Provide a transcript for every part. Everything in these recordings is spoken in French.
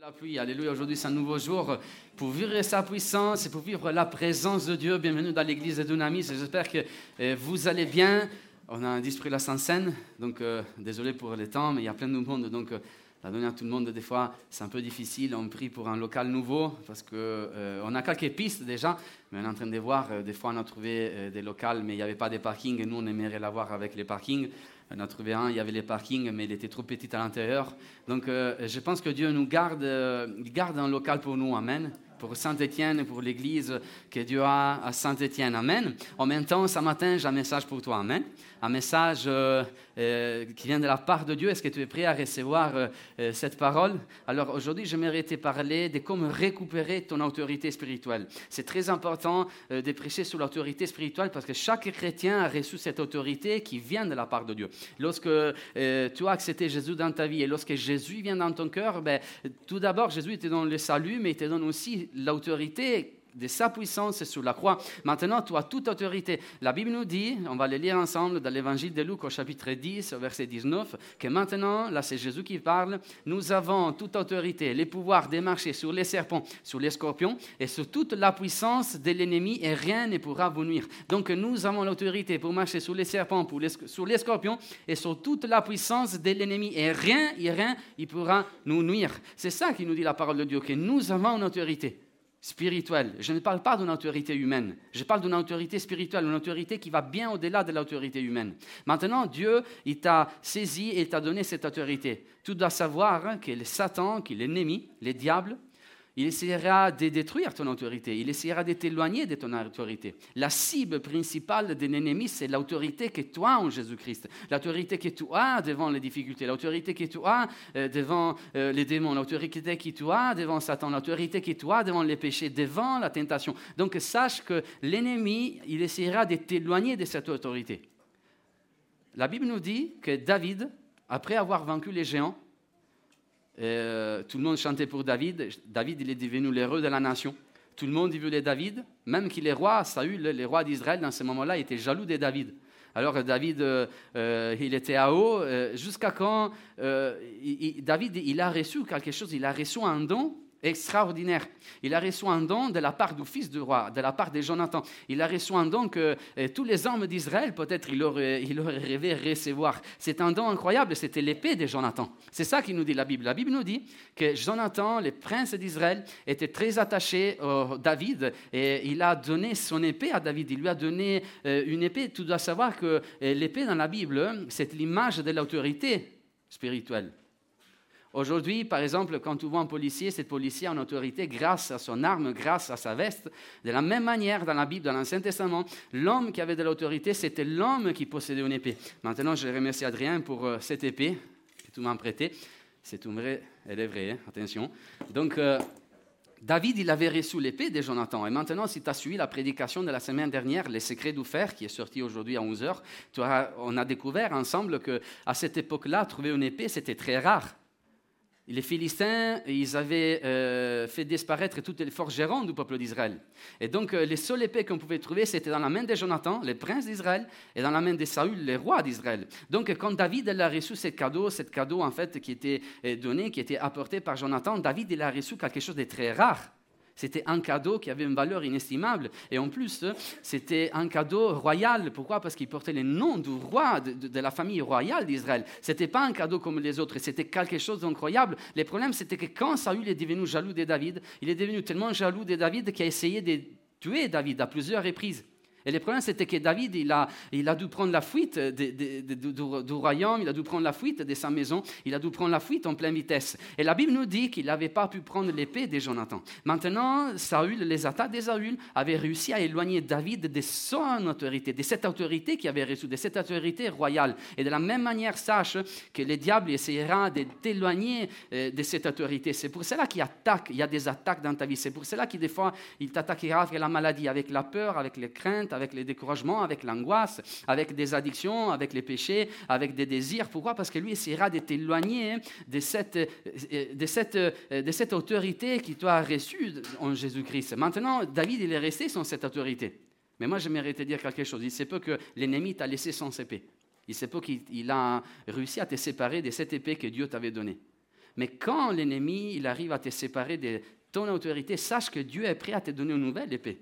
La pluie, alléluia, aujourd'hui c'est un nouveau jour pour vivre sa puissance et pour vivre la présence de Dieu. Bienvenue dans l'église de Dunamis, j'espère que euh, vous allez bien. On a un disque la scène, donc euh, désolé pour le temps, mais il y a plein de monde, donc euh, la donner à tout le monde, des fois, c'est un peu difficile. On prie pour un local nouveau parce qu'on a quelques pistes déjà, mais on est en train de voir. des fois, on a trouvé des locaux, mais il n'y avait pas de parking et nous, on aimerait l'avoir avec les parkings. On a trouvé un, il y avait les parkings, mais il était trop petit à l'intérieur. Donc euh, je pense que Dieu nous garde, euh, garde un local pour nous. Amen pour Saint-Étienne pour l'Église que Dieu a à Saint-Étienne. Amen. En même temps, ce matin, j'ai un message pour toi. Amen. Un message euh, euh, qui vient de la part de Dieu. Est-ce que tu es prêt à recevoir euh, cette parole? Alors aujourd'hui, j'aimerais te parler de comment récupérer ton autorité spirituelle. C'est très important de prêcher sur l'autorité spirituelle parce que chaque chrétien a reçu cette autorité qui vient de la part de Dieu. Lorsque tu as accepté Jésus dans ta vie et lorsque Jésus vient dans ton cœur, ben, tout d'abord, Jésus te donne le salut, mais il te donne aussi l'autorité de sa puissance sur la croix. Maintenant, tu as toute autorité. La Bible nous dit, on va le lire ensemble dans l'évangile de Luc au chapitre 10, verset 19, que maintenant, là c'est Jésus qui parle, nous avons toute autorité, les pouvoirs de marcher sur les serpents, sur les scorpions et sur toute la puissance de l'ennemi et rien ne pourra vous nuire. Donc nous avons l'autorité pour marcher sur les serpents, pour sur les scorpions et sur toute la puissance de l'ennemi et rien, et rien, il pourra nous nuire. C'est ça qui nous dit la parole de Dieu, que nous avons une autorité spirituelle. Je ne parle pas d'une autorité humaine. Je parle d'une autorité spirituelle, une autorité qui va bien au-delà de l'autorité humaine. Maintenant, Dieu, il t'a saisi et t'a donné cette autorité. Tu dois savoir que le Satan, qui est l'ennemi, les diables, il essaiera de détruire ton autorité, il essaiera de t'éloigner de ton autorité. La cible principale d'un ennemi, c'est l'autorité que tu as en Jésus-Christ, l'autorité que tu as devant les difficultés, l'autorité que tu as euh, devant euh, les démons, l'autorité que tu as devant Satan, l'autorité que tu as devant les péchés, devant la tentation. Donc sache que l'ennemi, il essaiera de t'éloigner de cette autorité. La Bible nous dit que David, après avoir vaincu les géants, euh, tout le monde chantait pour David. David, il est devenu l'héros de la nation. Tout le monde y voulait David. Même qu'il est roi, Saül, le roi d'Israël, dans ce moment-là, était jaloux de David. Alors David, euh, euh, il était à haut, jusqu'à quand David, il a reçu quelque chose, il a reçu un don extraordinaire. Il a reçu un don de la part du fils du roi, de la part de Jonathan. Il a reçu un don que eh, tous les hommes d'Israël, peut-être, il aurait, il aurait rêvé recevoir. C'est un don incroyable, c'était l'épée de Jonathan. C'est ça qui nous dit la Bible. La Bible nous dit que Jonathan, le prince d'Israël, était très attaché à David et il a donné son épée à David. Il lui a donné euh, une épée. Tu dois savoir que euh, l'épée dans la Bible, c'est l'image de l'autorité spirituelle. Aujourd'hui, par exemple, quand tu vois un policier, cet policier une autorité grâce à son arme, grâce à sa veste. De la même manière, dans la Bible, dans l'Ancien Testament, l'homme qui avait de l'autorité, c'était l'homme qui possédait une épée. Maintenant, je remercie Adrien pour euh, cette épée que tu m'as prêtée. C'est tout vrai, elle est vraie, hein, attention. Donc, euh, David, il avait reçu l'épée de Jonathan. Et maintenant, si tu as suivi la prédication de la semaine dernière, Les secrets du fer, qui est sorti aujourd'hui à 11h, on a découvert ensemble qu'à cette époque-là, trouver une épée, c'était très rare. Les Philistins, ils avaient euh, fait disparaître toutes les forces gérantes du peuple d'Israël. Et donc, euh, les seules épées qu'on pouvait trouver, c'était dans la main de Jonathan, le prince d'Israël, et dans la main de Saül, le roi d'Israël. Donc, quand David a reçu ce cadeau, ce cadeau en fait qui était euh, donné, qui était apporté par Jonathan, David il a reçu quelque chose de très rare. C'était un cadeau qui avait une valeur inestimable. Et en plus, c'était un cadeau royal. Pourquoi? Parce qu'il portait le nom du roi, de, la famille royale d'Israël. Ce n'était pas un cadeau comme les autres, c'était quelque chose d'incroyable. Le problème, c'était que quand Saül est devenu jaloux de David, il est devenu tellement jaloux de David qu'il a essayé de tuer David à plusieurs reprises. Et le problème, c'était que David, il a, il a dû prendre la fuite du, royaume, il a dû prendre la fuite de sa maison, il a dû prendre la fuite en pleine vitesse. Et la Bible nous dit qu'il n'avait pas pu prendre l'épée de Jonathan. Maintenant, Saül, les attaques de Saül avaient réussi à éloigner David de son autorité, de cette autorité qu'il avait reçue, de cette autorité royale. Et de la même manière, sache que le diable essaiera de t'éloigner euh, de cette autorité. C'est pour cela qu'il attaque, il y a des attaques dans ta vie. C'est pour cela qu'il des fois, il t'attaquera avec la maladie, avec la peur, avec les craintes avec les découragements, avec l'angoisse, avec des addictions, avec les péchés, avec des désirs. Pourquoi? Parce que lui essaiera de t'éloigner de cette, de, cette, de cette autorité qui t'a reçue en Jésus-Christ. Maintenant, David, il est resté sans cette autorité. Mais moi, j'aimerais te dire quelque chose. Il sait peu que l'ennemi t'a laissé sans épée. Il sait peu qu'il a réussi à te séparer de cette épée que Dieu t'avait donnée. Mais quand l'ennemi, arrive à te séparer de ton autorité, sache que Dieu est prêt à te donner une nouvelle épée.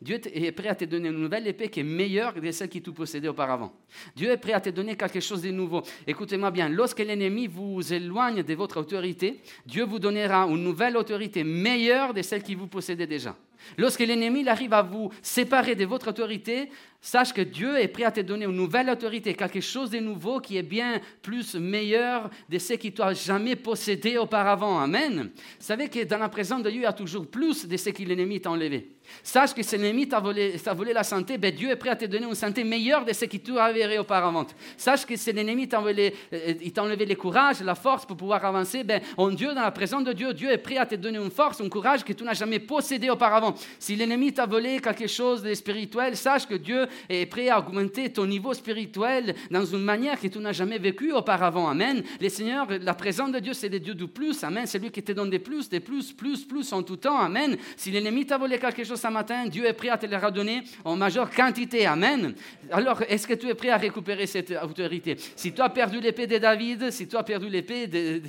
Dieu est prêt à te donner une nouvelle épée qui est meilleure que celle qui tu possédait auparavant. Dieu est prêt à te donner quelque chose de nouveau. Écoutez-moi bien, lorsque l'ennemi vous éloigne de votre autorité, Dieu vous donnera une nouvelle autorité meilleure de celle qui vous possédait déjà. Lorsque l'ennemi arrive à vous séparer de votre autorité, sache que Dieu est prêt à te donner une nouvelle autorité, quelque chose de nouveau qui est bien plus meilleur de ce qui t'a jamais possédé auparavant. Amen. Savez que dans la présence de Dieu, il y a toujours plus de ce que l'ennemi t'a enlevé. Sache que si l'ennemi t'a volé, volé, la santé, ben Dieu est prêt à te donner une santé meilleure de ce qui t'avait auparavant. Sache que si l'ennemi t'a enlevé, euh, enlevé le courage, la force pour pouvoir avancer, ben, en Dieu, dans la présence de Dieu, Dieu est prêt à te donner une force, un courage que tu n'as jamais possédé auparavant. Si l'ennemi t'a volé quelque chose de spirituel, sache que Dieu est prêt à augmenter ton niveau spirituel dans une manière que tu n'as jamais vécue auparavant. Amen. Les seigneurs, la présence de Dieu, c'est le Dieu du plus. Amen. C'est lui qui te donne des plus, des plus, plus, plus en tout temps. Amen. Si l'ennemi t'a volé quelque chose ce matin, Dieu est prêt à te le redonner en majeure quantité. Amen. Alors, est-ce que tu es prêt à récupérer cette autorité? Si tu as perdu l'épée de David, si tu as perdu l'épée de,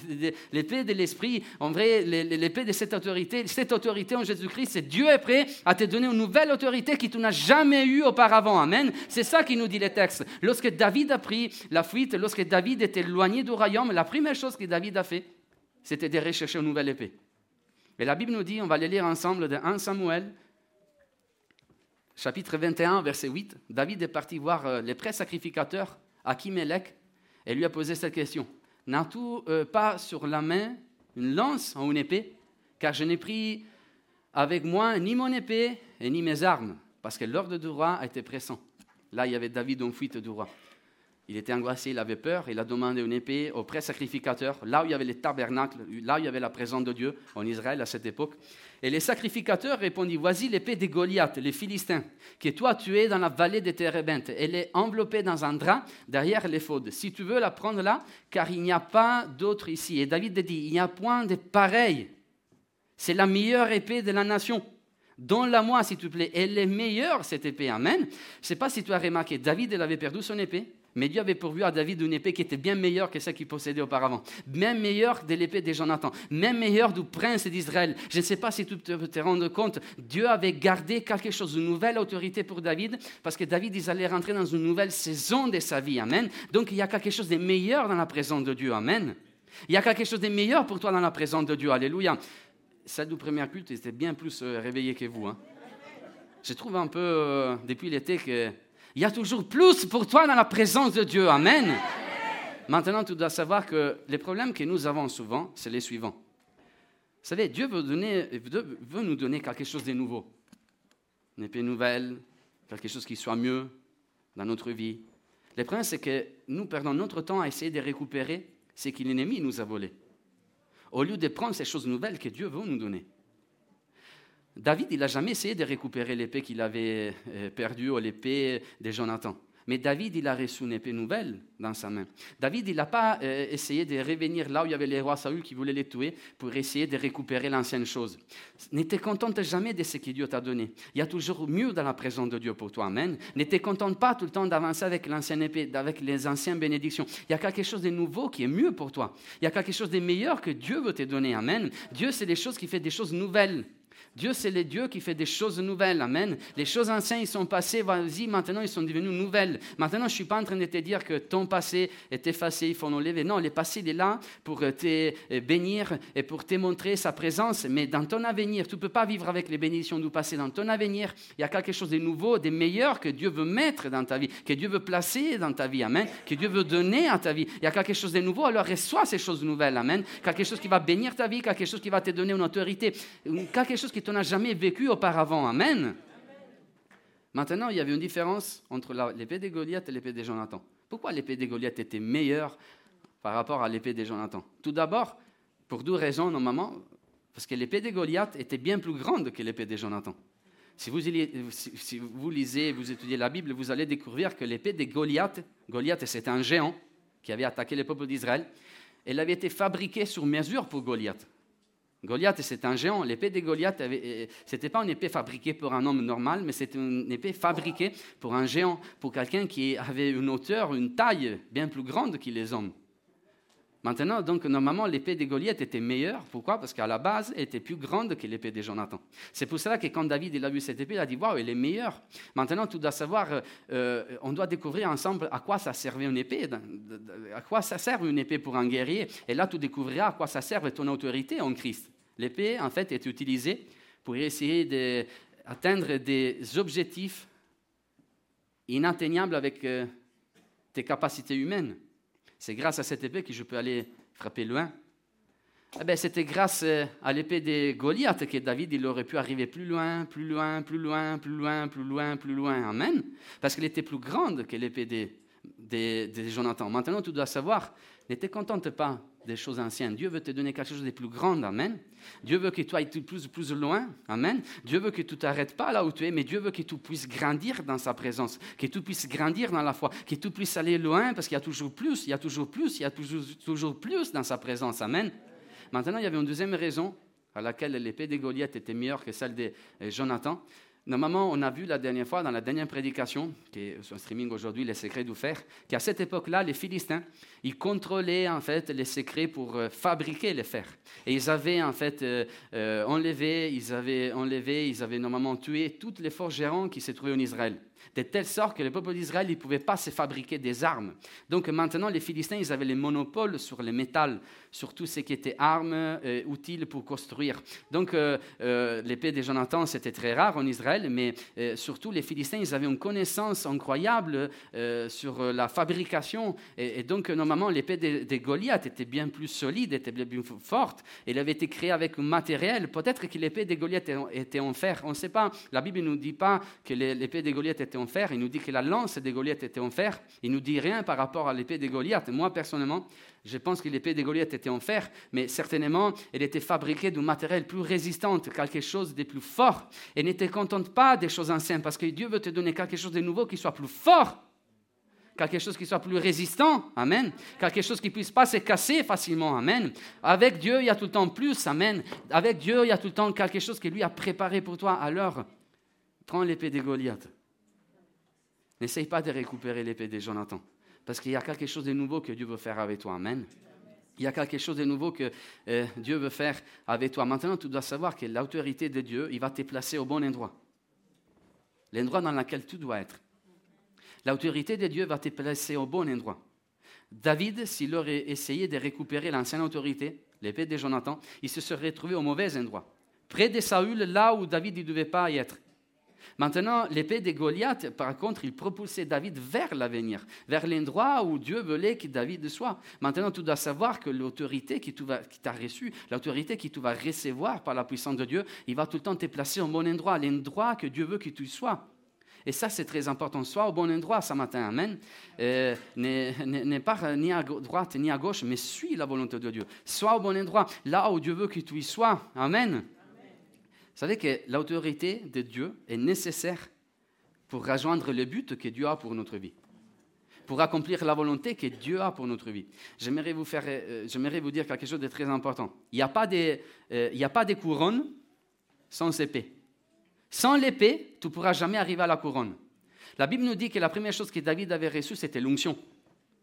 l'épée de l'esprit, en vrai, l'épée de cette autorité, cette autorité en Jésus-Christ, c'est Dieu est prêt à te donner une nouvelle autorité que tu n'as jamais eue auparavant. Amen. C'est ça qui nous dit le texte. Lorsque David a pris la fuite, lorsque David était éloigné du royaume, la première chose que David a fait, c'était de rechercher une nouvelle épée. Et la Bible nous dit, on va les lire ensemble de 1 Samuel, chapitre 21, verset 8. David est parti voir euh, les prêts sacrificateurs, Akimelech, et lui a posé cette question. N'as-tu euh, pas sur la main une lance ou une épée? Car je n'ai pris avec moi ni mon épée et ni mes armes, parce que l'ordre du roi était pressant. Là, il y avait David en fuite du roi. Il était angoissé, il avait peur, il a demandé une épée au prêtre sacrificateur, là où il y avait les tabernacles, là où il y avait la présence de Dieu en Israël à cette époque. Et les sacrificateurs répondirent Voici l'épée des Goliath, les Philistins, que toi tu es dans la vallée des Térébintes. Elle est enveloppée dans un drap derrière l'éphod. Si tu veux la prendre là, car il n'y a pas d'autre ici. Et David dit Il n'y a point de pareil. C'est la meilleure épée de la nation. Donne-la moi, s'il te plaît. Elle est meilleure, cette épée. Amen. Je ne sais pas si tu as remarqué, David, avait perdu son épée, mais Dieu avait pourvu à David une épée qui était bien meilleure que celle qu'il possédait auparavant. Même meilleure de l'épée de Jonathan. Même meilleure du prince d'Israël. Je ne sais pas si tu te, te rends compte, Dieu avait gardé quelque chose, une nouvelle autorité pour David, parce que David, il allait rentrer dans une nouvelle saison de sa vie. Amen. Donc, il y a quelque chose de meilleur dans la présence de Dieu. Amen. Il y a quelque chose de meilleur pour toi dans la présence de Dieu. Alléluia celle du premier culte était bien plus euh, réveillée que vous. Hein. Je trouve un peu, euh, depuis l'été, qu'il y a toujours plus pour toi dans la présence de Dieu. Amen. Maintenant, tu dois savoir que les problèmes que nous avons souvent, c'est les suivants. Vous savez, Dieu veut, donner, veut nous donner quelque chose de nouveau. Une épée nouvelle, quelque chose qui soit mieux dans notre vie. Le problème, c'est que nous perdons notre temps à essayer de récupérer ce que l'ennemi nous a volé au lieu de prendre ces choses nouvelles que Dieu veut nous donner. David, il n'a jamais essayé de récupérer l'épée qu'il avait euh, perdue ou l'épée de Jonathan. Mais David, il a reçu une épée nouvelle dans sa main. David, il n'a pas euh, essayé de revenir là où il y avait les rois Saül qui voulaient les tuer pour essayer de récupérer l'ancienne chose. Ne te contente jamais de ce que Dieu t'a donné. Il y a toujours mieux dans la présence de Dieu pour toi. Amen. Ne te contente pas tout le temps d'avancer avec l'ancienne épée, avec les anciennes bénédictions. Il y a quelque chose de nouveau qui est mieux pour toi. Il y a quelque chose de meilleur que Dieu veut te donner. Amen. Dieu, c'est des choses qui fait des choses nouvelles. Dieu, c'est le Dieu qui fait des choses nouvelles. Amen. Les choses anciennes, ils sont passées, vas-y, maintenant ils sont devenues nouvelles. Maintenant, je ne suis pas en train de te dire que ton passé est effacé, il faut l'enlever. Non, le passé, il est là pour te bénir et pour te montrer sa présence. Mais dans ton avenir, tu ne peux pas vivre avec les bénédictions du passé. Dans ton avenir, il y a quelque chose de nouveau, de meilleur que Dieu veut mettre dans ta vie, que Dieu veut placer dans ta vie. Amen. Que Dieu veut donner à ta vie. Il y a quelque chose de nouveau, alors reçois ces choses nouvelles. Amen. Quelque chose qui va bénir ta vie, quelque chose qui va te donner une autorité, quelque chose qui tu n'as jamais vécu auparavant. Amen. Maintenant, il y avait une différence entre l'épée de Goliath et l'épée de Jonathan. Pourquoi l'épée de Goliath était meilleure par rapport à l'épée de Jonathan Tout d'abord, pour deux raisons, normalement, parce que l'épée de Goliath était bien plus grande que l'épée de Jonathan. Si vous, lisez, vous étudiez la Bible, vous allez découvrir que l'épée de Goliath, Goliath c'était un géant qui avait attaqué le peuple d'Israël, elle avait été fabriquée sur mesure pour Goliath. Goliath, c'est un géant. L'épée de Goliath, ce n'était pas une épée fabriquée pour un homme normal, mais c'était une épée fabriquée pour un géant, pour quelqu'un qui avait une hauteur, une taille bien plus grande que les hommes. Maintenant, donc, normalement, l'épée des Goliath était meilleure. Pourquoi? Parce qu'à la base, elle était plus grande que l'épée de Jonathan. C'est pour cela que quand David a vu cette épée, il a dit Waouh, elle est meilleure. Maintenant, tu dois savoir, euh, on doit découvrir ensemble à quoi ça servait une épée, à quoi ça sert une épée pour un guerrier. Et là, tu découvriras à quoi ça sert ton autorité en Christ. L'épée, en fait, est utilisée pour essayer d'atteindre des objectifs inatteignables avec euh, tes capacités humaines. C'est grâce à cette épée que je peux aller frapper loin. Eh ben, C'était grâce euh, à l'épée des Goliath que David il aurait pu arriver plus loin, plus loin, plus loin, plus loin, plus loin, plus loin. Amen. Parce qu'elle était plus grande que l'épée des, des, Jonathan. Maintenant, tu dois savoir, ne te contente pas des choses anciennes. Dieu veut te donner quelque chose de plus grand. Amen. Dieu veut que tu ailles plus, plus loin. Amen. Dieu veut que tu t'arrêtes pas là où tu es, mais Dieu veut que tu puisses grandir dans sa présence, que tu puisses grandir dans la foi, que tu puisses aller loin parce qu'il y a toujours plus, il y a toujours plus, il y a toujours, plus dans sa présence. Amen. Maintenant, il y avait une deuxième raison à laquelle l'épée des Goliath était meilleure que celle de Jonathan. Normalement, on a vu la dernière fois, dans la dernière prédication, qui est sur streaming aujourd'hui, les secrets du fer, qu'à cette époque-là, les Philistins, ils contrôlaient en fait les secrets pour euh, fabriquer le fer. Et ils avaient en fait euh, euh, enlevé, ils avaient enlevé, ils avaient normalement tué toutes les forgerons qui se trouvaient en Israël de telle sorte que le peuple d'Israël ne pouvait pas se fabriquer des armes. Donc maintenant, les Philistins, ils avaient le monopole sur le métal, sur tout ce qui était armes euh, utiles pour construire. Donc euh, euh, l'épée de Jonathan, c'était très rare en Israël, mais surtout les Philistins, ils avaient une connaissance incroyable sur la fabrication. Et, donc normalement, l'épée de, Goliath était bien plus solide, était bien plus forte. Elle avait été créée avec un matériel. Peut-être que l'épée de Goliath était en fer. On ne sait pas. La Bible ne nous dit pas que l'épée de Goliath était en fer, il nous dit que la lance des Goliath était en fer, il nous dit rien par rapport à l'épée des Goliath. Moi, personnellement, je pense que l'épée des Goliath était en fer, mais certainement, elle était fabriquée d'un matériel plus résistant, quelque chose de plus fort. Et ne te contente pas des choses anciennes, parce que Dieu veut te donner quelque chose de nouveau qui soit plus fort quelque chose qui soit plus résistant, Amen. Quelque chose qui ne puisse pas se casser facilement, Amen. Avec Dieu, il y a tout le temps plus, Amen. Avec Dieu, il y a tout le temps quelque chose que lui a préparé pour toi. Alors, prends l'épée des Goliath. N'essaye pas de récupérer l'épée de Jonathan. Parce qu'il y a quelque chose de nouveau que Dieu veut faire avec toi. Amen. Il y a quelque chose de nouveau que euh, Dieu veut faire avec toi. Maintenant, tu dois savoir que l'autorité de Dieu, il va te placer au bon endroit. L'endroit dans lequel tu dois être. L'autorité de Dieu va te placer au bon endroit. David, s'il aurait essayé de récupérer l'ancienne autorité, l'épée de Jonathan, il se serait trouvé au mauvais endroit. Près de Saül, là où David ne devait pas y être. Maintenant, l'épée de Goliath, par contre, il propulsait David vers l'avenir, vers l'endroit où Dieu voulait que David soit. Maintenant, tu dois savoir que l'autorité qui t'a reçue, l'autorité qui tu vas recevoir par la puissance de Dieu, il va tout le temps te placer au bon endroit, l'endroit que Dieu veut que tu sois. Et ça, c'est très important. Sois au bon endroit ce matin. Amen. Euh, ne, pas ni à droite ni à gauche, mais suis la volonté de Dieu. Sois au bon endroit, là où Dieu veut que tu y sois. Amen. Savez que l'autorité de Dieu est nécessaire pour rejoindre le but que Dieu a pour notre vie, pour accomplir la volonté que Dieu a pour notre vie. J'aimerais vous, faire, euh, vous dire quelque chose de très important. Il n'y a, pas de, euh, a pas de couronne sans épée. Sans l'épée, tu ne pourras jamais arriver à la couronne. La Bible nous dit que la première chose que David avait reçue, c'était l'onction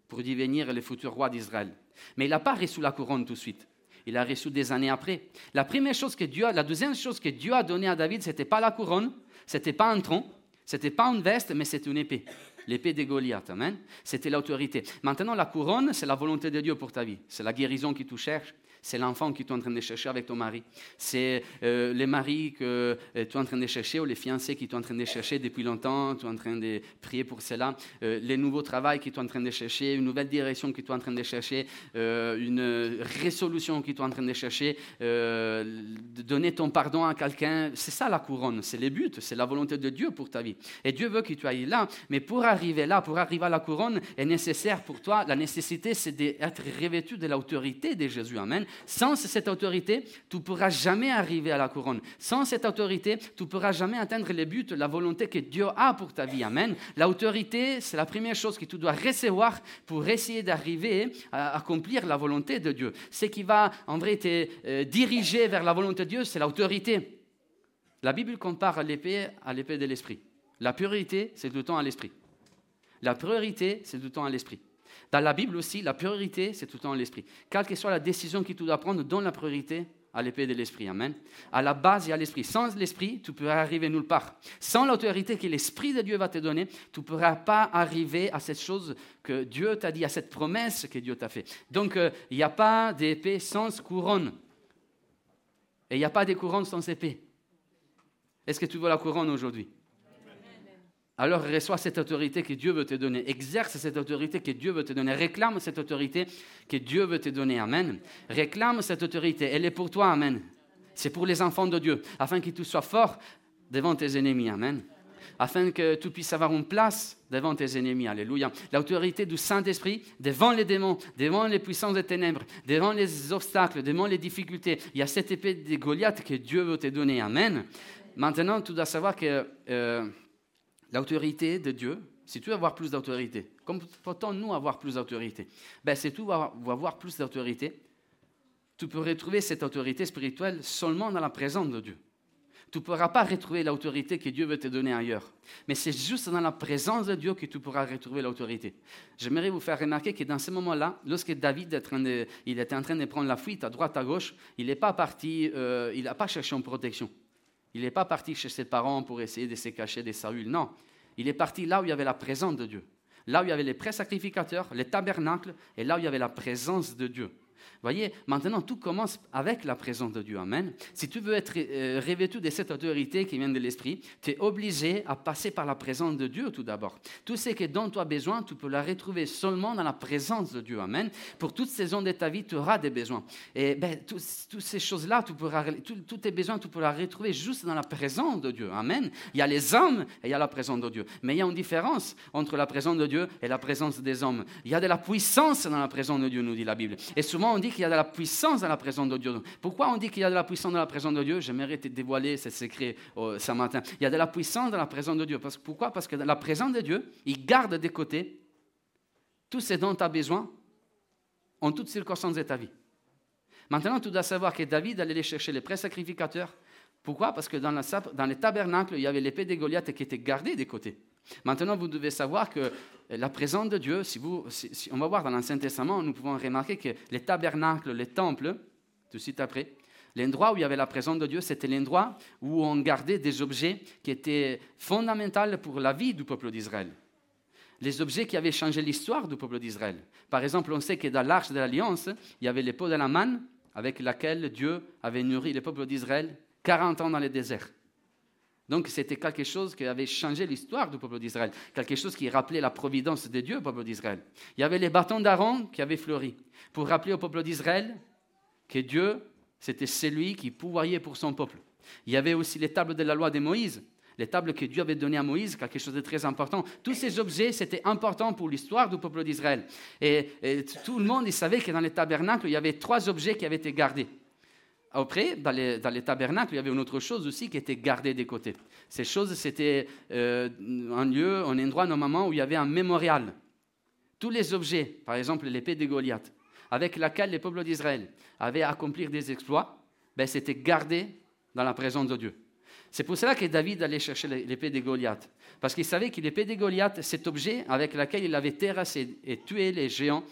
pour devenir le futur roi d'Israël. Mais il n'a pas reçu la couronne tout de suite il a reçu des années après. La première chose que Dieu, la deuxième chose que Dieu a donnée à David, c'était pas la couronne, c'était pas un tronc, c'était pas une veste, mais c'était une épée. L'épée de Goliath, amen. C'était l'autorité. Maintenant, la couronne, c'est la volonté de Dieu pour ta vie. C'est la guérison qui tu cherches, c'est l'enfant que tu es en train de chercher avec ton mari. C'est euh, les maris que euh, tu es en train de chercher ou les fiancés qui tu es en train de chercher depuis longtemps. Tu es en train de prier pour cela. Euh, les nouveaux travaux que tu es en train de chercher, une nouvelle direction que tu es en train de chercher, une résolution que tu es en train de chercher, donner ton pardon à quelqu'un. C'est ça la couronne. C'est le but. C'est la volonté de Dieu pour ta vie. Et Dieu veut que tu ailles là. Mais pour arriver là, pour arriver à la couronne, est nécessaire pour toi, la nécessité, c'est d'être revêtu de l'autorité de Jésus. Amen. Sans cette autorité, tu ne pourras jamais arriver à la couronne. Sans cette autorité, tu ne pourras jamais atteindre les buts, la volonté que Dieu a pour ta vie. Amen. L'autorité, c'est la première chose que tu dois recevoir pour essayer d'arriver à accomplir la volonté de Dieu. Ce qui va, en vrai, te euh, diriger vers la volonté de Dieu, c'est l'autorité. La Bible compare l'épée à l'épée de l'esprit. La priorité, c'est tout le temps à l'esprit. La priorité, c'est tout le temps à l'esprit. Dans la Bible aussi, la priorité, c'est tout le temps l'esprit. Quelle que soit la décision que tu dois prendre, donne la priorité à l'épée de l'esprit. Amen. À la base, il y a l'esprit. Sans l'esprit, tu ne pourras arriver nulle part. Sans l'autorité que l'esprit de Dieu va te donner, tu ne pourras pas arriver à cette chose que Dieu t'a dit, à cette promesse que Dieu t'a fait. Donc, euh, il n'y a pas d'épée sans couronne. Et il n'y a pas de couronne sans épée. Est-ce que tu veux la couronne aujourd'hui? Alors reçois cette autorité que Dieu veut te donner. Exerce cette autorité que Dieu veut te donner. Réclame cette autorité que Dieu veut te donner. Amen. Réclame cette autorité. Elle est pour toi. Amen. C'est pour les enfants de Dieu, afin que tu sois fort devant tes ennemis. Amen. Afin que tu puisses avoir une place devant tes ennemis. Alléluia. L'autorité du Saint-Esprit devant les démons, devant les puissances des ténèbres, devant les obstacles, devant les difficultés. Il y a cette épée de Goliath que Dieu veut te donner. Amen. Maintenant, tu dois savoir que... Euh, l'autorité de Dieu, si tu veux avoir plus d'autorité, comme peut-on-nous avoir plus d'autorité? Ben, Si tu veux avoir plus d'autorité, tu peux retrouver cette autorité spirituelle seulement dans la présence de Dieu. Tu ne pourras pas retrouver l'autorité que Dieu veut te donner ailleurs. Mais c'est juste dans la présence de Dieu que tu pourras retrouver l'autorité. J'aimerais vous faire remarquer que dans ce moment-là, lorsque David il était en train de prendre la fuite à droite, à gauche, il n'est pas parti, euh, il n'a pas cherché une protection. Il n'est pas parti chez ses parents pour essayer de se cacher des Saül. Non, il est parti là où il y avait la présence de Dieu. Là où il y avait les pré-sacrificateurs, les tabernacles, et là où il y avait la présence de Dieu voyez, maintenant tout commence avec la présence de Dieu. Amen. Si tu veux être euh, revêtu de cette autorité qui vient de l'Esprit, tu es obligé à passer par la présence de Dieu tout d'abord. Tout ce que dont tu as besoin, tu peux la retrouver seulement dans la présence de Dieu. Amen. Pour toutes ces zones de ta vie, tu auras des besoins. Et ben, toutes ces choses-là, tu pourras, tous tes besoins, tu pourras les retrouver juste dans la présence de Dieu. Amen. Il y a les hommes et il y a la présence de Dieu. Mais il y a une différence entre la présence de Dieu et la présence des hommes. Il y a de la puissance dans la présence de Dieu, nous dit la Bible. Et souvent, on dit qu'il y a de la puissance dans la présence de Dieu. Pourquoi on dit qu'il y a de la puissance dans la présence de Dieu? J'aimerais te dévoiler ce secret euh, ce matin. Il y a de la puissance dans la présence de Dieu. Pourquoi? Parce que dans la présence de Dieu, il garde des côtés tout ce dont tu as besoin en toutes circonstances de ta vie. Maintenant, tu dois savoir que David allait chercher les pré-sacrificateurs. Pourquoi? Parce que dans, la, dans les tabernacles, il y avait l'épée de Goliath qui était gardée des côtés. Maintenant, vous devez savoir que la présence de Dieu, si vous, on va voir dans l'Ancien Testament, nous pouvons remarquer que les tabernacles, les temples, tout de suite après, l'endroit où il y avait la présence de Dieu, c'était l'endroit où on gardait des objets qui étaient fondamentaux pour la vie du peuple d'Israël. Les objets qui avaient changé l'histoire du peuple d'Israël. Par exemple, on sait que dans l'arche de l'Alliance, il y avait les pots de la manne avec laquelle Dieu avait nourri le peuple d'Israël 40 ans dans le désert. Donc c'était quelque chose qui avait changé l'histoire du peuple d'Israël, quelque chose qui rappelait la providence de Dieu au peuple d'Israël. Il y avait les bâtons d'Aaron qui avaient fleuri pour rappeler au peuple d'Israël que Dieu, c'était celui qui pouvoyait pour son peuple. Il y avait aussi les tables de la loi de Moïse, les tables que Dieu avait données à Moïse, quelque chose de très important. Tous ces objets, c'était important pour l'histoire du peuple d'Israël. Et, et, tout le monde il savait que dans les tabernacles, il y avait trois objets qui avaient été gardés. Après, dans les, tabernacles, il y avait une autre chose aussi qui était gardée des côtés. Ces choses, c'était euh, un lieu, un endroit normalement où il y avait un mémorial. Tous les objets, par exemple l'épée de Goliath, avec laquelle les peuples d'Israël avaient accompli des exploits, ben, c'était gardé dans la présence de Dieu. C'est pour cela que David allait chercher l'épée de Goliath. Parce qu'il savait que l'épée de Goliath, cet objet avec lequel il avait terrassé et tué les géants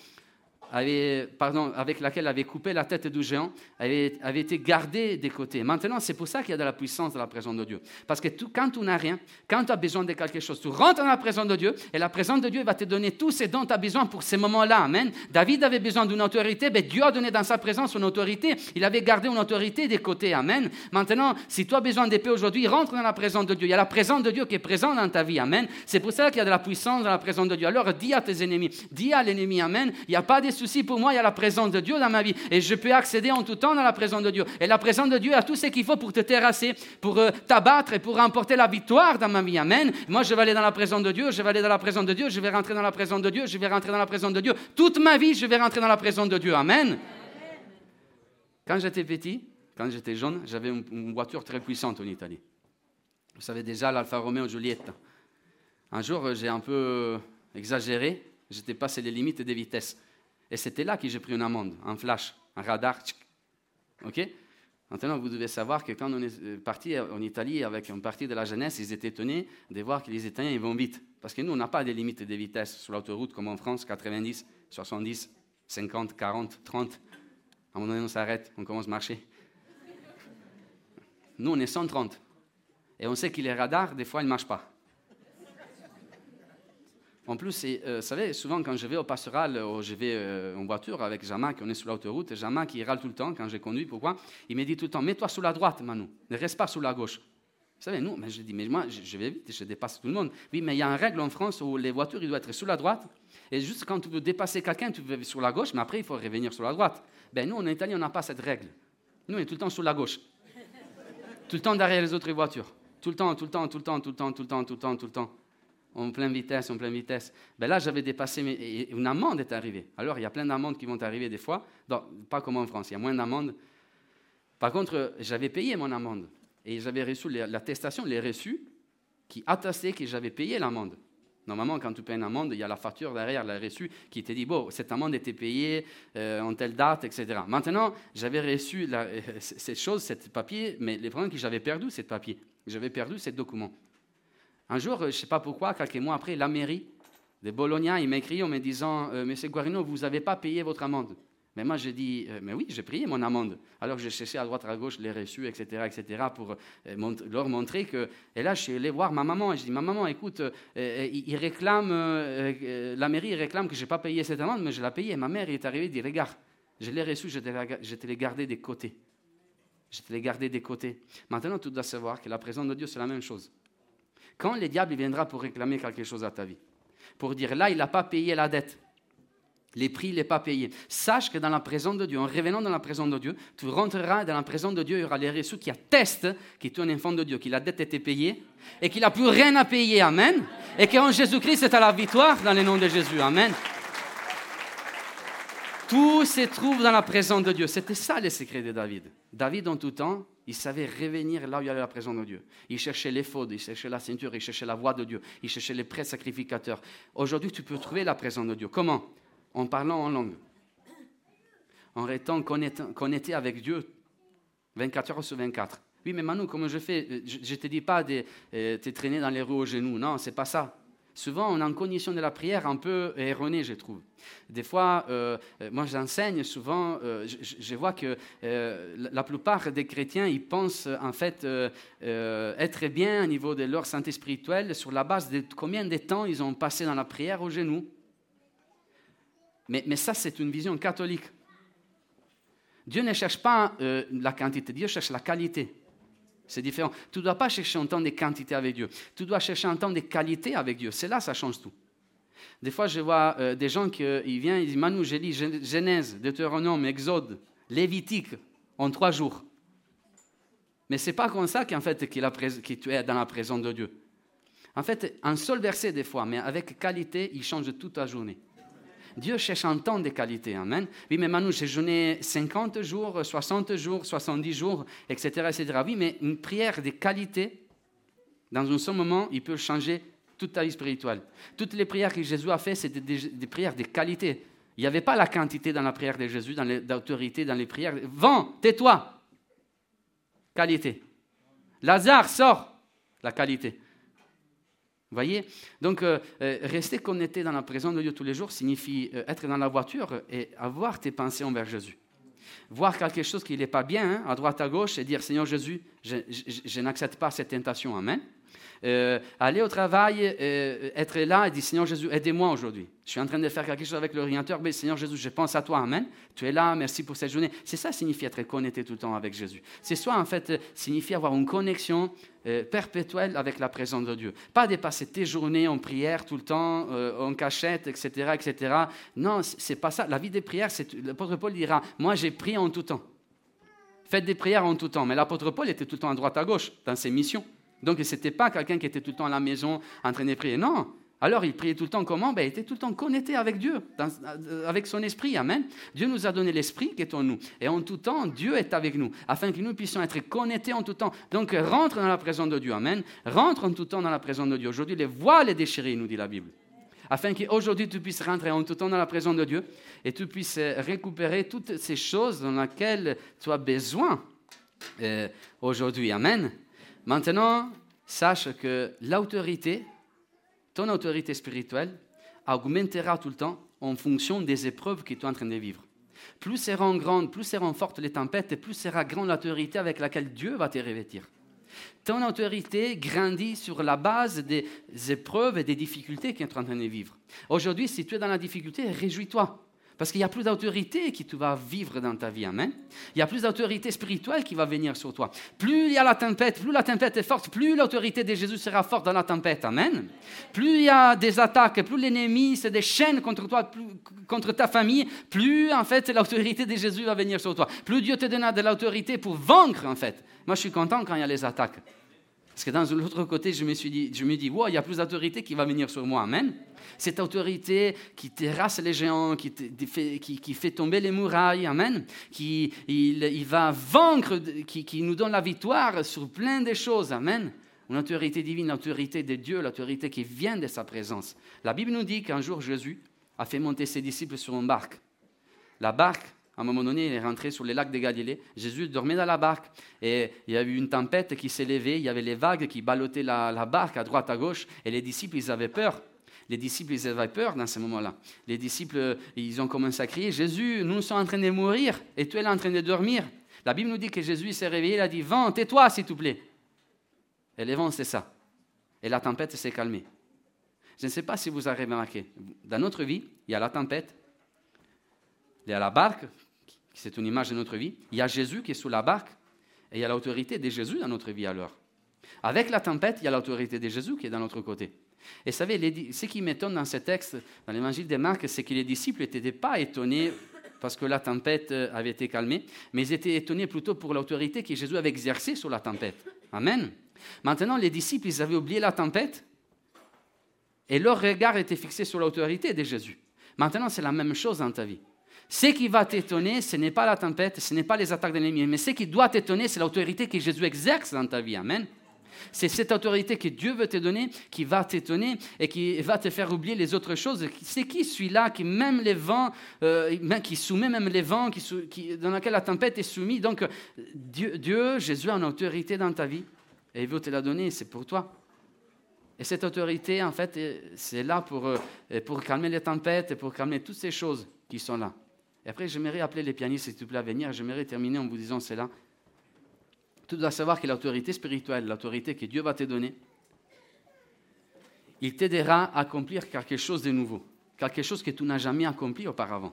avait, pardon, avec laquelle avait coupé la tête du géant avait, avait été gardée des côtés. Maintenant, c'est pour ça qu'il y a de la puissance dans la présence de Dieu. Parce que quand tu n'as rien, quand tu as besoin de quelque chose, tu rentres dans la présence de Dieu et la présence de Dieu va te donner tout ce dont tu as besoin pour ces moments-là. Amen. David avait besoin d'une autorité, mais Dieu a donné dans sa présence une autorité. Il avait gardé une autorité des côtés. Amen. Maintenant, si tu as besoin d'épée aujourd'hui, rentre dans la présence de Dieu. Il y a la présence de Dieu qui est présente dans ta vie. Amen. C'est pour ça qu'il y a de la puissance dans la présence de Dieu. Alors dis à tes ennemis, dis à l'ennemi, Amen. Il n'y a pas de souci pour moi, il y a la présence de Dieu dans ma vie. Et je peux accéder en tout temps dans la présence de Dieu. Et la présence de Dieu a tout ce qu'il faut pour te terrasser, pour euh, t'abattre et pour remporter la victoire dans ma vie. Amen. Moi, je vais aller dans la présence de Dieu, je vais aller dans la présence de Dieu, je vais rentrer dans la présence de Dieu, je vais rentrer dans la présence de Dieu. Toute ma vie, je vais rentrer dans la présence de Dieu. Amen. Quand j'étais petit, quand j'étais jeune, j'avais une, voiture très puissante en Italie. Vous savez déjà l'Alfa Romeo Giulietta. Un jour, j'ai un peu exagéré, j'étais passé les limites des vitesses. Et c'était là que j'ai pris une amende, un flash, un radar. OK? Maintenant, vous devez savoir que quand on est euh, parti en Italie avec une partie de la jeunesse, ils étaient étonnés de voir que les Italiens ils vont vite. Parce que nous, on n'a pas de limites de vitesse sur l'autoroute comme en France, 90. 70, 50, 40, 30. À un moment donné, on s'arrête, on commence à marcher. Nous, on est 130. Et on sait que les radars, des fois, ils ne marchent pas. En plus, euh, vous savez, souvent quand je vais au pastoral ou je vais euh, en voiture avec Jama, on est sur l'autoroute, Jama qui râle tout le temps quand j'ai conduit, pourquoi Il me dit tout le temps, mets-toi sur la droite, Manu, ne reste pas sur la gauche. Vous savez, nous, mais je dis, mais moi, je vais vite, je dépasse tout le monde. Oui, mais il y a une règle en France où les voitures, ils doivent être sur la droite. Et juste quand tu veux dépasser quelqu'un, tu veux sur la gauche, mais après, il faut revenir sur la droite. Ben, nous, en Italie, on n'a pas cette règle. Nous, on est tout le temps sur la gauche. tout le temps derrière les autres voitures. Tout le temps, tout le temps, tout le temps, tout le temps, tout le temps, tout le temps, tout le temps en pleine vitesse, en pleine vitesse. Ben là, j'avais dépassé, mais une amende est arrivée. Alors, il y a plein d'amendes qui vont arriver des fois, pas comme en France, il y a moins d'amendes. Par contre, j'avais payé mon amende et j'avais reçu l'attestation, les reçus, qui attestaient que j'avais payé l'amende. Normalement, quand tu payes une amende, il y a la facture derrière, la reçu, qui te dit, bon, cette amende était payée euh, en telle date, etc. Maintenant, j'avais reçu cette chose, ce papier, mais le problème c'est que j'avais perdu ce papier. J'avais perdu ce document. Un jour, je ne sais pas pourquoi, quelques mois après, la mairie de Bologna, il m'a en me disant euh, Monsieur Guarino, vous n'avez pas payé votre amende. Mais moi, j'ai dit euh, Mais oui, j'ai payé mon amende. Alors j'ai cherché à droite, à gauche les reçus, etc., etc., pour euh, leur montrer que. Et là, je suis allé voir ma maman et je dis Ma maman, écoute, il, réclame, la mairie réclame que je n'ai pas payé cette amende, mais je l'ai payée. Ma mère est arrivée et dit Regarde, je l'ai reçu, je te l'ai gardé des côtés. Je te l'ai gardé des côtés. Maintenant, tu dois savoir que la présence de Dieu, c'est la même chose. Quand le diable viendra pour réclamer quelque chose à ta vie, pour dire là, il n'a pas payé la dette, les prix, il n'est pas payé. Sache que dans la présence de Dieu, en revenant dans la présence de Dieu, tu rentreras dans la présence de Dieu, il y aura les reçus qui attestent que tu es un enfant de Dieu, que la dette était payée et qu'il n'a plus rien à payer. Amen. Et qu'en Jésus-Christ, c'est à la victoire dans le nom de Jésus. Amen. Tout se trouve dans la présence de Dieu. C'était ça le secret de David. David, en tout temps, il savait revenir là où il y avait la présence de Dieu. Il cherchait l'effort, il cherchait la ceinture, il cherchait la voix de Dieu, il cherchait les prêts sacrificateurs. Aujourd'hui, tu peux trouver la présence de Dieu. Comment? En parlant en langue. En restant connecté avec Dieu 24 heures sur 24. Oui, mais Manu, comment je fais? Je ne te dis pas de euh, te traîner dans les roues aux genoux. Non, c'est pas ça. Souvent, on a une cognition de la prière un peu erronée, je trouve. Des fois, euh, euh, moi j'enseigne souvent, euh, je, vois que la plupart des chrétiens, ils pensent en fait être bien au niveau de leur santé spirituelle sur la base de combien de temps ils ont passé dans la prière au genou. Mais, mais ça, c'est une vision catholique. Dieu ne cherche pas la quantité, Dieu cherche la qualité. C'est différent. Tu ne dois pas chercher un temps de quantité avec Dieu. Tu dois chercher un temps de qualité avec Dieu. C'est là ça change tout. Des fois, je vois euh, des gens qui ils viennent, ils disent Manu, j'ai lu Genèse, Deutéronome, Exode, Lévitique en trois jours. Mais ce n'est pas comme ça qu'en fait, que tu es dans la présence de Dieu. En fait, un seul verset des fois, mais avec qualité, il change toute ta journée. Dieu cherche un temps de qualité. Amen. Oui, mais Manu, j'ai jeûné 50 jours, 60 jours, 70 jours, etc., etc. Oui, mais une prière de qualité, dans un seul moment, il peut changer toute ta vie spirituelle. Toutes les prières que Jésus a faites, c'était des, prières de qualité. Il n'y avait pas la quantité dans la prière de Jésus, dans l'autorité, dans les prières. Vends, tais-toi. Qualité. Lazare, sort. La qualité voyez Donc, euh, euh, rester connecté dans la présence de Dieu tous les jours signifie euh, être dans la voiture et avoir tes pensées envers Jésus. Voir quelque chose qui n'est pas bien, hein, à droite, à gauche, et dire Seigneur Jésus, je n'accepte pas cette tentation. Amen. Euh, aller au travail, euh, être là et dire Seigneur Jésus, aidez-moi aujourd'hui. Je suis en train de faire quelque chose avec l'orienteur, mais Seigneur Jésus, je pense à toi, Amen. Tu es là, merci pour cette journée. C'est ça signifie être connecté tout le temps avec Jésus. C'est soit en fait signifie avoir une connexion euh, perpétuelle avec la présence de Dieu. Pas dépasser tes journées en prière tout le temps, en cachette, etc., etc. Non, c'est pas ça. La vie des prières, l'apôtre Paul dira, moi j'ai prié en tout temps. Faites des prières en tout temps. Mais l'apôtre Paul était tout le temps à droite à gauche dans ses missions. Donc, ce n'était pas quelqu'un qui était tout le temps à la maison en train de prier. Non. Alors, il priait tout le temps comment? Ben, Il était tout le temps connecté avec Dieu, euh, avec son esprit. Amen. Dieu nous a donné l'esprit qui est en nous. Et en tout temps, Dieu est avec nous, afin que nous puissions être connectés en tout temps. Donc, rentre dans la présence de Dieu. Amen. Rentre en tout temps dans la présence de Dieu. Aujourd'hui, les voiles est déchirées, nous dit la Bible. Afin qu'aujourd'hui, tu puisses rentrer en tout temps dans la présence de Dieu et tu puisses récupérer toutes ces choses dans lesquelles tu as besoin euh, aujourd'hui. Amen. Maintenant, sache que l'autorité, ton autorité spirituelle, augmentera tout le temps en fonction des épreuves que tu es en train de vivre. Plus seront grandes, plus seront fortes les tempêtes, plus sera grande l'autorité avec laquelle Dieu va te revêtir. Ton autorité grandit sur la base des épreuves et des difficultés que tu es en train de vivre. Aujourd'hui, si tu es dans la difficulté, réjouis-toi. Parce qu'il y a plus d'autorité qui tu vas vivre dans ta vie. Amen. Il y a plus d'autorité spirituelle qui va venir sur toi. Plus il y a la tempête, plus la tempête est forte, plus l'autorité de Jésus sera forte dans la tempête. Amen. Plus il y a des attaques, plus l'ennemi se déchaîne contre toi, contre ta famille, plus en fait l'autorité de Jésus va venir sur toi. Plus Dieu te donnera de l'autorité pour vaincre en fait. Moi je suis content quand il y a les attaques. Parce que dans l'autre côté, je me suis dit, dis, il y a plus d'autorité qui va venir sur moi. Amen. Cette autorité qui terrasse les géants, qui, fait, tomber les murailles. Amen. Qui va vaincre, qui, qui, nous donne la victoire sur plein de choses. Amen. Une autorité divine, l'autorité de Dieu, l'autorité qui vient de sa présence. La Bible nous dit qu'un jour Jésus a fait monter ses disciples sur une barque. La barque à un moment donné, il est rentré sur les lacs de Galilée. Jésus dormait dans la barque et il y a eu une tempête qui s'est levée. Il y avait les vagues qui ballottaient la, barque à droite, à gauche. Et les disciples, ils avaient peur. Les disciples, ils avaient peur dans ce moment-là. Les disciples, ils ont commencé à crier Jésus, nous sommes en train de mourir et tu es en train de dormir. La Bible nous dit que Jésus s'est réveillé. Il a dit Vent, tais-toi, s'il te plaît. Et les vents, c'est ça. Et la tempête s'est calmée. Je ne sais pas si vous avez remarqué. Dans notre vie, il y a la tempête, il y a la barque, c'est une image de notre vie. Il y a Jésus qui est sous la barque, et il y a l'autorité de Jésus dans notre vie alors. Avec la tempête, il y a l'autorité de Jésus qui est dans notre côté. Et vous savez, ce qui m'étonne dans ce texte, dans l'évangile de Marc, c'est que les disciples n'étaient pas étonnés parce que la tempête avait été calmée, mais ils étaient étonnés plutôt pour l'autorité que Jésus avait exercée sur la tempête. Amen. Maintenant, les disciples, ils avaient oublié la tempête et leur regard était fixé sur l'autorité de Jésus. Maintenant, c'est la même chose dans ta vie. Ce qui va t'étonner, ce n'est pas la tempête, ce n'est pas les attaques de l'ennemi, mais ce qui doit t'étonner, c'est l'autorité que Jésus exerce dans ta vie. Amen. C'est cette autorité que Dieu veut te donner qui va t'étonner et qui va te faire oublier les autres choses. C'est qui celui-là qui même les vents, euh, qui soumet même les vents, qui, dans laquelle la tempête est soumise. Donc Dieu, Jésus a une autorité dans ta vie et il veut te la donner, c'est pour toi. Et cette autorité, en fait, c'est là pour, euh, pour calmer les tempêtes et pour calmer toutes ces choses qui sont là. Et après, j'aimerais appeler les pianistes, s'il te plaît, à venir. J'aimerais terminer en vous disant cela. Tu dois savoir que l'autorité spirituelle, l'autorité que Dieu va te donner, il t'aidera à accomplir quelque chose de nouveau, quelque chose que tu n'as jamais accompli auparavant.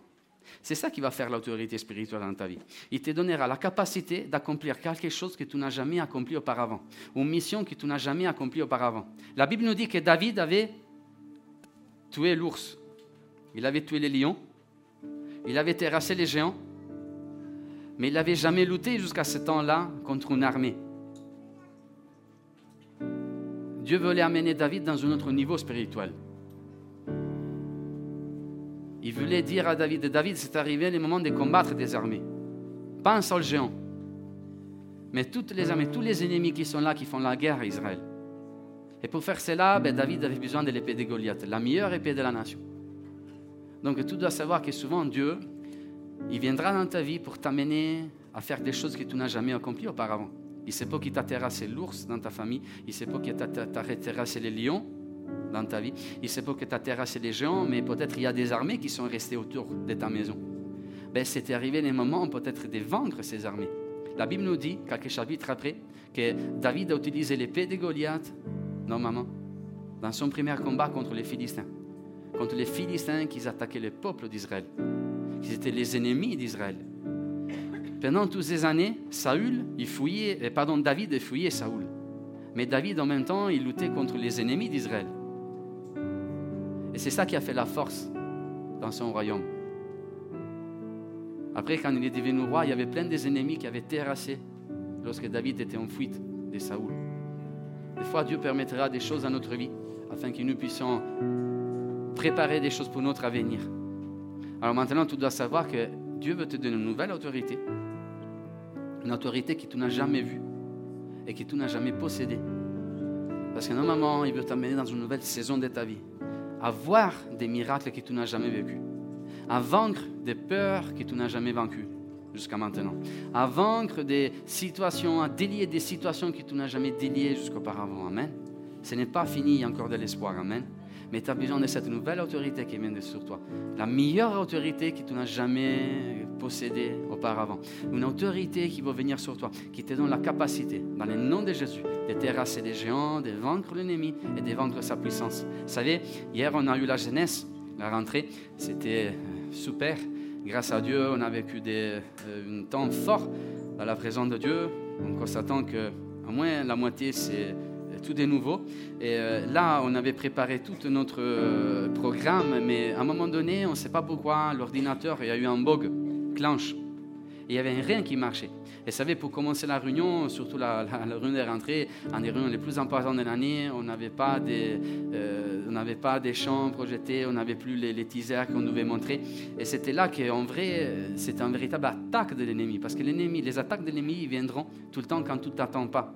C'est ça qui va faire l'autorité spirituelle dans ta vie. Il te donnera la capacité d'accomplir quelque chose que tu n'as jamais accompli auparavant, une mission que tu n'as jamais accomplie auparavant. La Bible nous dit que David avait tué l'ours, il avait tué les lions, il avait terrassé les géants, mais il n'avait jamais lutté jusqu'à ce temps-là contre une armée. Dieu voulait amener David dans un autre niveau spirituel. Il voulait dire à David, David, c'est arrivé le moment de combattre des armées. Pas un seul géant, mais toutes les armées, tous les ennemis qui sont là, qui font la guerre à Israël. Et pour faire cela, ben, David avait besoin de l'épée de Goliath, la meilleure épée de la nation. Donc tu dois savoir que souvent Dieu, il viendra dans ta vie pour t'amener à faire des choses que tu n'as jamais accomplies auparavant. Il ne sait pas qu'il t'a terrassé l'ours dans ta famille, il ne sait pas qu'il t'a terrassé les lions dans ta vie, il ne sait pas que tu as terrassé les géants, mais peut-être il y a des armées qui sont restées autour de ta maison. Ben, C'était arrivé les moments peut-être de vaincre ces armées. La Bible nous dit, quelques chapitres après, que David a utilisé l'épée de Goliath, normalement, dans son premier combat contre les Philistins contre les Philistins qui attaquaient le peuple d'Israël, qui étaient les ennemis d'Israël. Pendant toutes ces années, Saül, il fouillait, eh, pardon, David fouillait Saül. Mais David, en même temps, il luttait contre les ennemis d'Israël. Et c'est ça qui a fait la force dans son royaume. Après, quand il est devenu roi, il y avait plein des ennemis qui avaient terrassé lorsque David était en fuite de Saül. Des fois, Dieu permettra des choses dans notre vie afin que nous puissions préparer des choses pour notre avenir. Alors maintenant, tu dois savoir que Dieu veut te donner une nouvelle autorité, une autorité que tu n'as jamais vue et que tu n'as jamais possédée. Parce que normalement, il veut t'amener dans une nouvelle saison de ta vie, à voir des miracles que tu n'as jamais vécus, à vaincre des peurs que tu n'as jamais vaincues jusqu'à maintenant, à vaincre des situations, à délier des situations que tu n'as jamais déliées jusqu'auparavant. Amen. Ce n'est pas fini, il y a encore de l'espoir. Amen. Mais tu as besoin de cette nouvelle autorité qui vient de sur toi. La meilleure autorité que tu n'as jamais possédée auparavant. Une autorité qui va venir sur toi, qui te donne la capacité, dans le nom de Jésus, de terrasser les géants, de vaincre l'ennemi et de vaincre sa puissance. Vous savez, hier on a eu la jeunesse, la rentrée, c'était super. Grâce à Dieu, on a vécu des, euh, un temps fort dans la présence de Dieu. On constatant que au moins la moitié, c'est tout de nouveau. Et euh, là, on avait préparé tout notre euh, programme, mais à un moment donné, on ne sait pas pourquoi, l'ordinateur, il y a eu un bug, clenche. il n'y avait rien qui marchait. Et vous savez, pour commencer la réunion, surtout la, la, réunion de rentrée, en des réunions les plus importantes de l'année, on n'avait pas des, euh, pas des champs projetés, on n'avait plus les, teasers qu'on devait montrer. Et c'était là qu'en vrai, c'était une véritable attaque de l'ennemi. Parce que les attaques de l'ennemi, viendront tout le temps quand tout t'attend pas.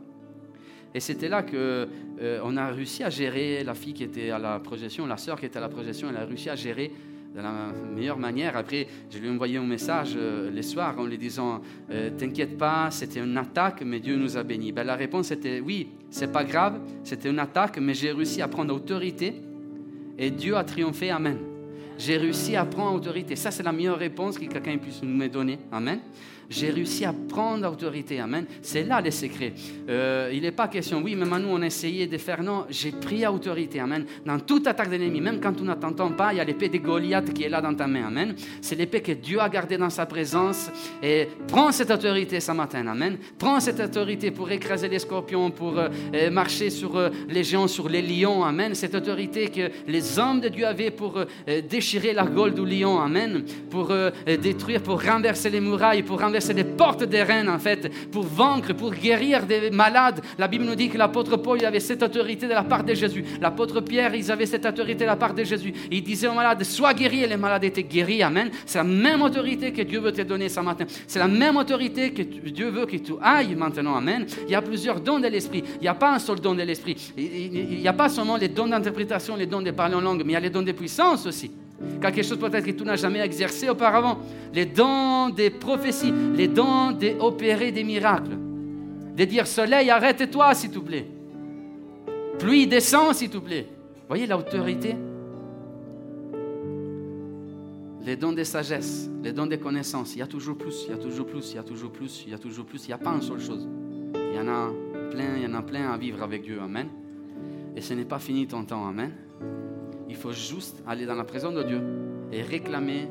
Et c'était là qu'on euh, a réussi à gérer la fille qui était à la projection, la sœur qui était à la projection, elle a réussi à gérer de la meilleure manière. Après, je lui ai envoyé un message euh, les soirs en lui disant euh, T'inquiète pas, c'était une attaque, mais Dieu nous a bénis. Ben, la réponse était Oui, c'est pas grave, c'était une attaque, mais j'ai réussi à prendre autorité et Dieu a triomphé. Amen. J'ai réussi à prendre autorité. Ça, c'est la meilleure réponse que quelqu'un puisse nous donner. Amen j'ai réussi à prendre autorité. Amen. C'est là le secret. Euh, il n'est pas question, oui, mais nous, on a essayé de faire. Non, j'ai pris autorité. Amen. Dans toute attaque de l'ennemi, même quand tu n'attends pas, il y a l'épée de Goliath qui est là dans ta main. Amen. C'est l'épée que Dieu a gardée dans sa présence. Et prends cette autorité ce matin. Amen. Prends cette autorité pour écraser les scorpions, pour euh, euh, marcher sur les géants, sur les lions. Amen. Cette autorité que les hommes de Dieu avaient pour déchirer la gueule du lion. Amen. Pour détruire, pour renverser les murailles, pour renverser c'est des portes des reines, en fait, pour vaincre, pour guérir des malades. La Bible nous dit que l'apôtre Paul avait cette autorité de la part de Jésus. L'apôtre Pierre, ils avaient cette autorité de la part de Jésus. Il disait aux malades, sois guéri, et les malades étaient guéris. Amen. C'est la même autorité que Dieu veut te donner ce matin. C'est la même autorité que Dieu veut que tu ailles maintenant. Amen. Il y a plusieurs dons de l'esprit. Il n'y a pas un seul don de l'esprit. Il n'y a pas seulement les dons d'interprétation, les dons de parler en langue, mais il y a les dons de puissance aussi quelque chose peut-être que tu n'as jamais exercé auparavant. Les dons des prophéties, les dons d'opérer des miracles. De dire soleil, arrête-toi s'il te plaît. Pluie, descend s'il te plaît. Voyez l'autorité Les dons de sagesse, les dons de connaissance, il y a toujours plus, il y a toujours plus, il y a toujours plus, il y a toujours plus. Il n'y a pas une seule chose. Il y en a plein, il y en a plein à vivre avec Dieu. Amen. Et ce n'est pas fini ton temps. Amen. Il faut juste aller dans la présence de Dieu et réclamer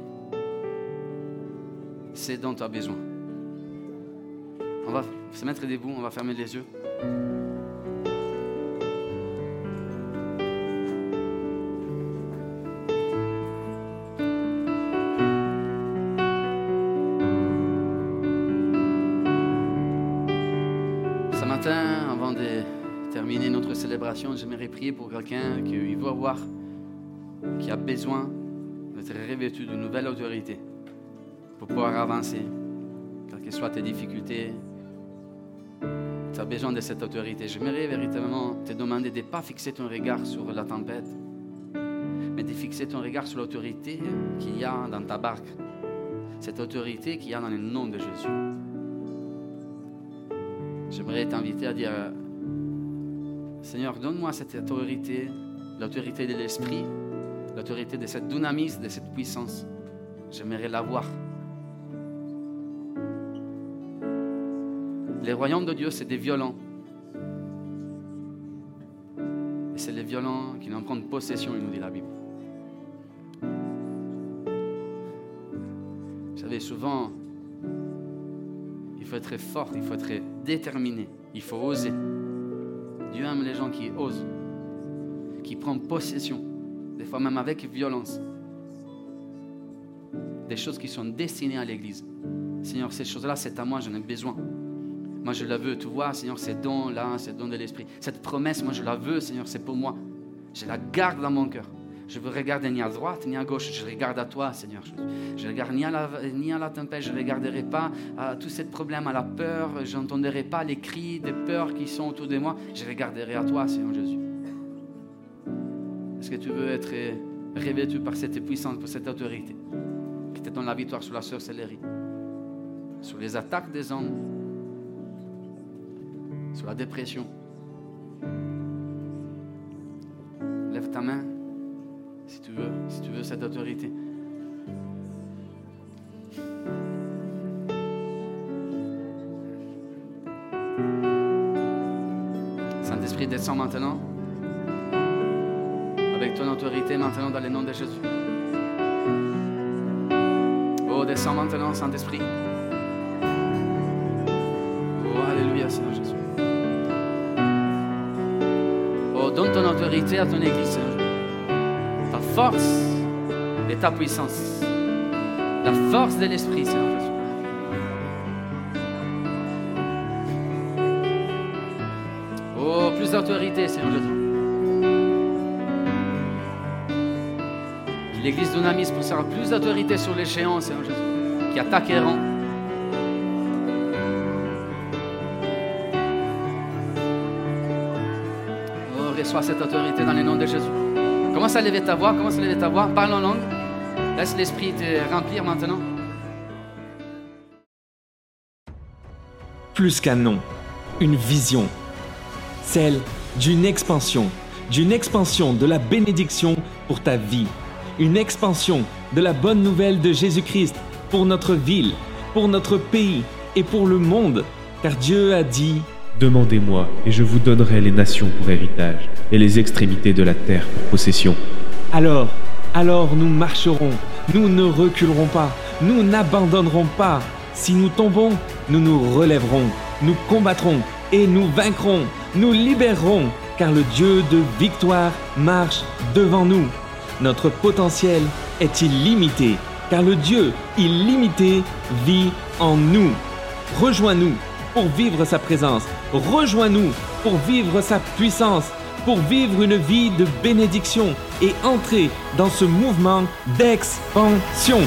ce dont tu as besoin. On va se mettre debout, on va fermer les yeux. Ce matin, avant de terminer notre célébration, j'aimerais prier pour quelqu'un qui veut voir qui a besoin d'être revêtu d'une nouvelle autorité pour pouvoir avancer, quelles que soient tes difficultés. Tu as besoin de cette autorité. J'aimerais véritablement te demander de ne pas fixer ton regard sur la tempête, mais de fixer ton regard sur l'autorité qu'il y a dans ta barque. Cette autorité qu'il y a dans le nom de Jésus. J'aimerais t'inviter à dire, Seigneur, donne-moi cette autorité, l'autorité de l'Esprit, l'autorité de cette dynamisme, de cette puissance. J'aimerais l'avoir. Les royaumes de Dieu, c'est des violents. Et c'est les violents qui en prennent possession, il nous dit la Bible. Vous savez, souvent, il faut être fort, il faut être déterminé, il faut oser. Dieu aime les gens qui osent, qui prennent possession des fois même avec violence, des choses qui sont destinées à l'Église. Seigneur, ces choses-là, c'est à moi, j'en ai besoin. Moi, je la veux, tu vois, Seigneur, ces dons-là, ces dons de l'Esprit. Cette promesse, moi, je la veux, Seigneur, c'est pour moi. Je la garde dans mon cœur. Je ne regarder ni à droite ni à gauche, je regarde à toi, Seigneur. Je ne regarde ni à, la, ni à la tempête, je ne regarderai pas à tous ces problèmes, à la peur, je n'entendrai pas les cris de peur qui sont autour de moi. Je regarderai à toi, Seigneur Jésus. Que tu veux être revêtu par cette puissance, par cette autorité. Qui te donne la victoire sur la sorcellerie, sur les attaques des hommes, sur la dépression. Lève ta main si tu veux, si tu veux cette autorité. Saint-Esprit, descend maintenant ton autorité maintenant dans le nom de Jésus. Oh, descends maintenant, Saint-Esprit. Oh, Alléluia, Seigneur Jésus. Oh, donne ton autorité à ton Église, Seigneur Ta force et ta puissance. La force de l'Esprit, Seigneur Jésus. Oh, plus d'autorité, Seigneur Jésus. L'église d'Unamis poussera plus d'autorité sur géants, Seigneur Jésus, qui attaqueront. Oh, reçois cette autorité dans le nom de Jésus. Commence à lever ta voix, commence à lever ta voix, parle en langue. Laisse l'Esprit te remplir maintenant. Plus qu'un nom, une vision, celle d'une expansion, d'une expansion de la bénédiction pour ta vie une expansion de la bonne nouvelle de Jésus-Christ pour notre ville, pour notre pays et pour le monde. Car Dieu a dit, Demandez-moi et je vous donnerai les nations pour héritage et les extrémités de la terre pour possession. Alors, alors nous marcherons, nous ne reculerons pas, nous n'abandonnerons pas. Si nous tombons, nous nous relèverons, nous combattrons et nous vaincrons, nous libérerons, car le Dieu de victoire marche devant nous. Notre potentiel est illimité, car le Dieu illimité vit en nous. Rejoins-nous pour vivre sa présence. Rejoins-nous pour vivre sa puissance, pour vivre une vie de bénédiction et entrer dans ce mouvement d'expansion.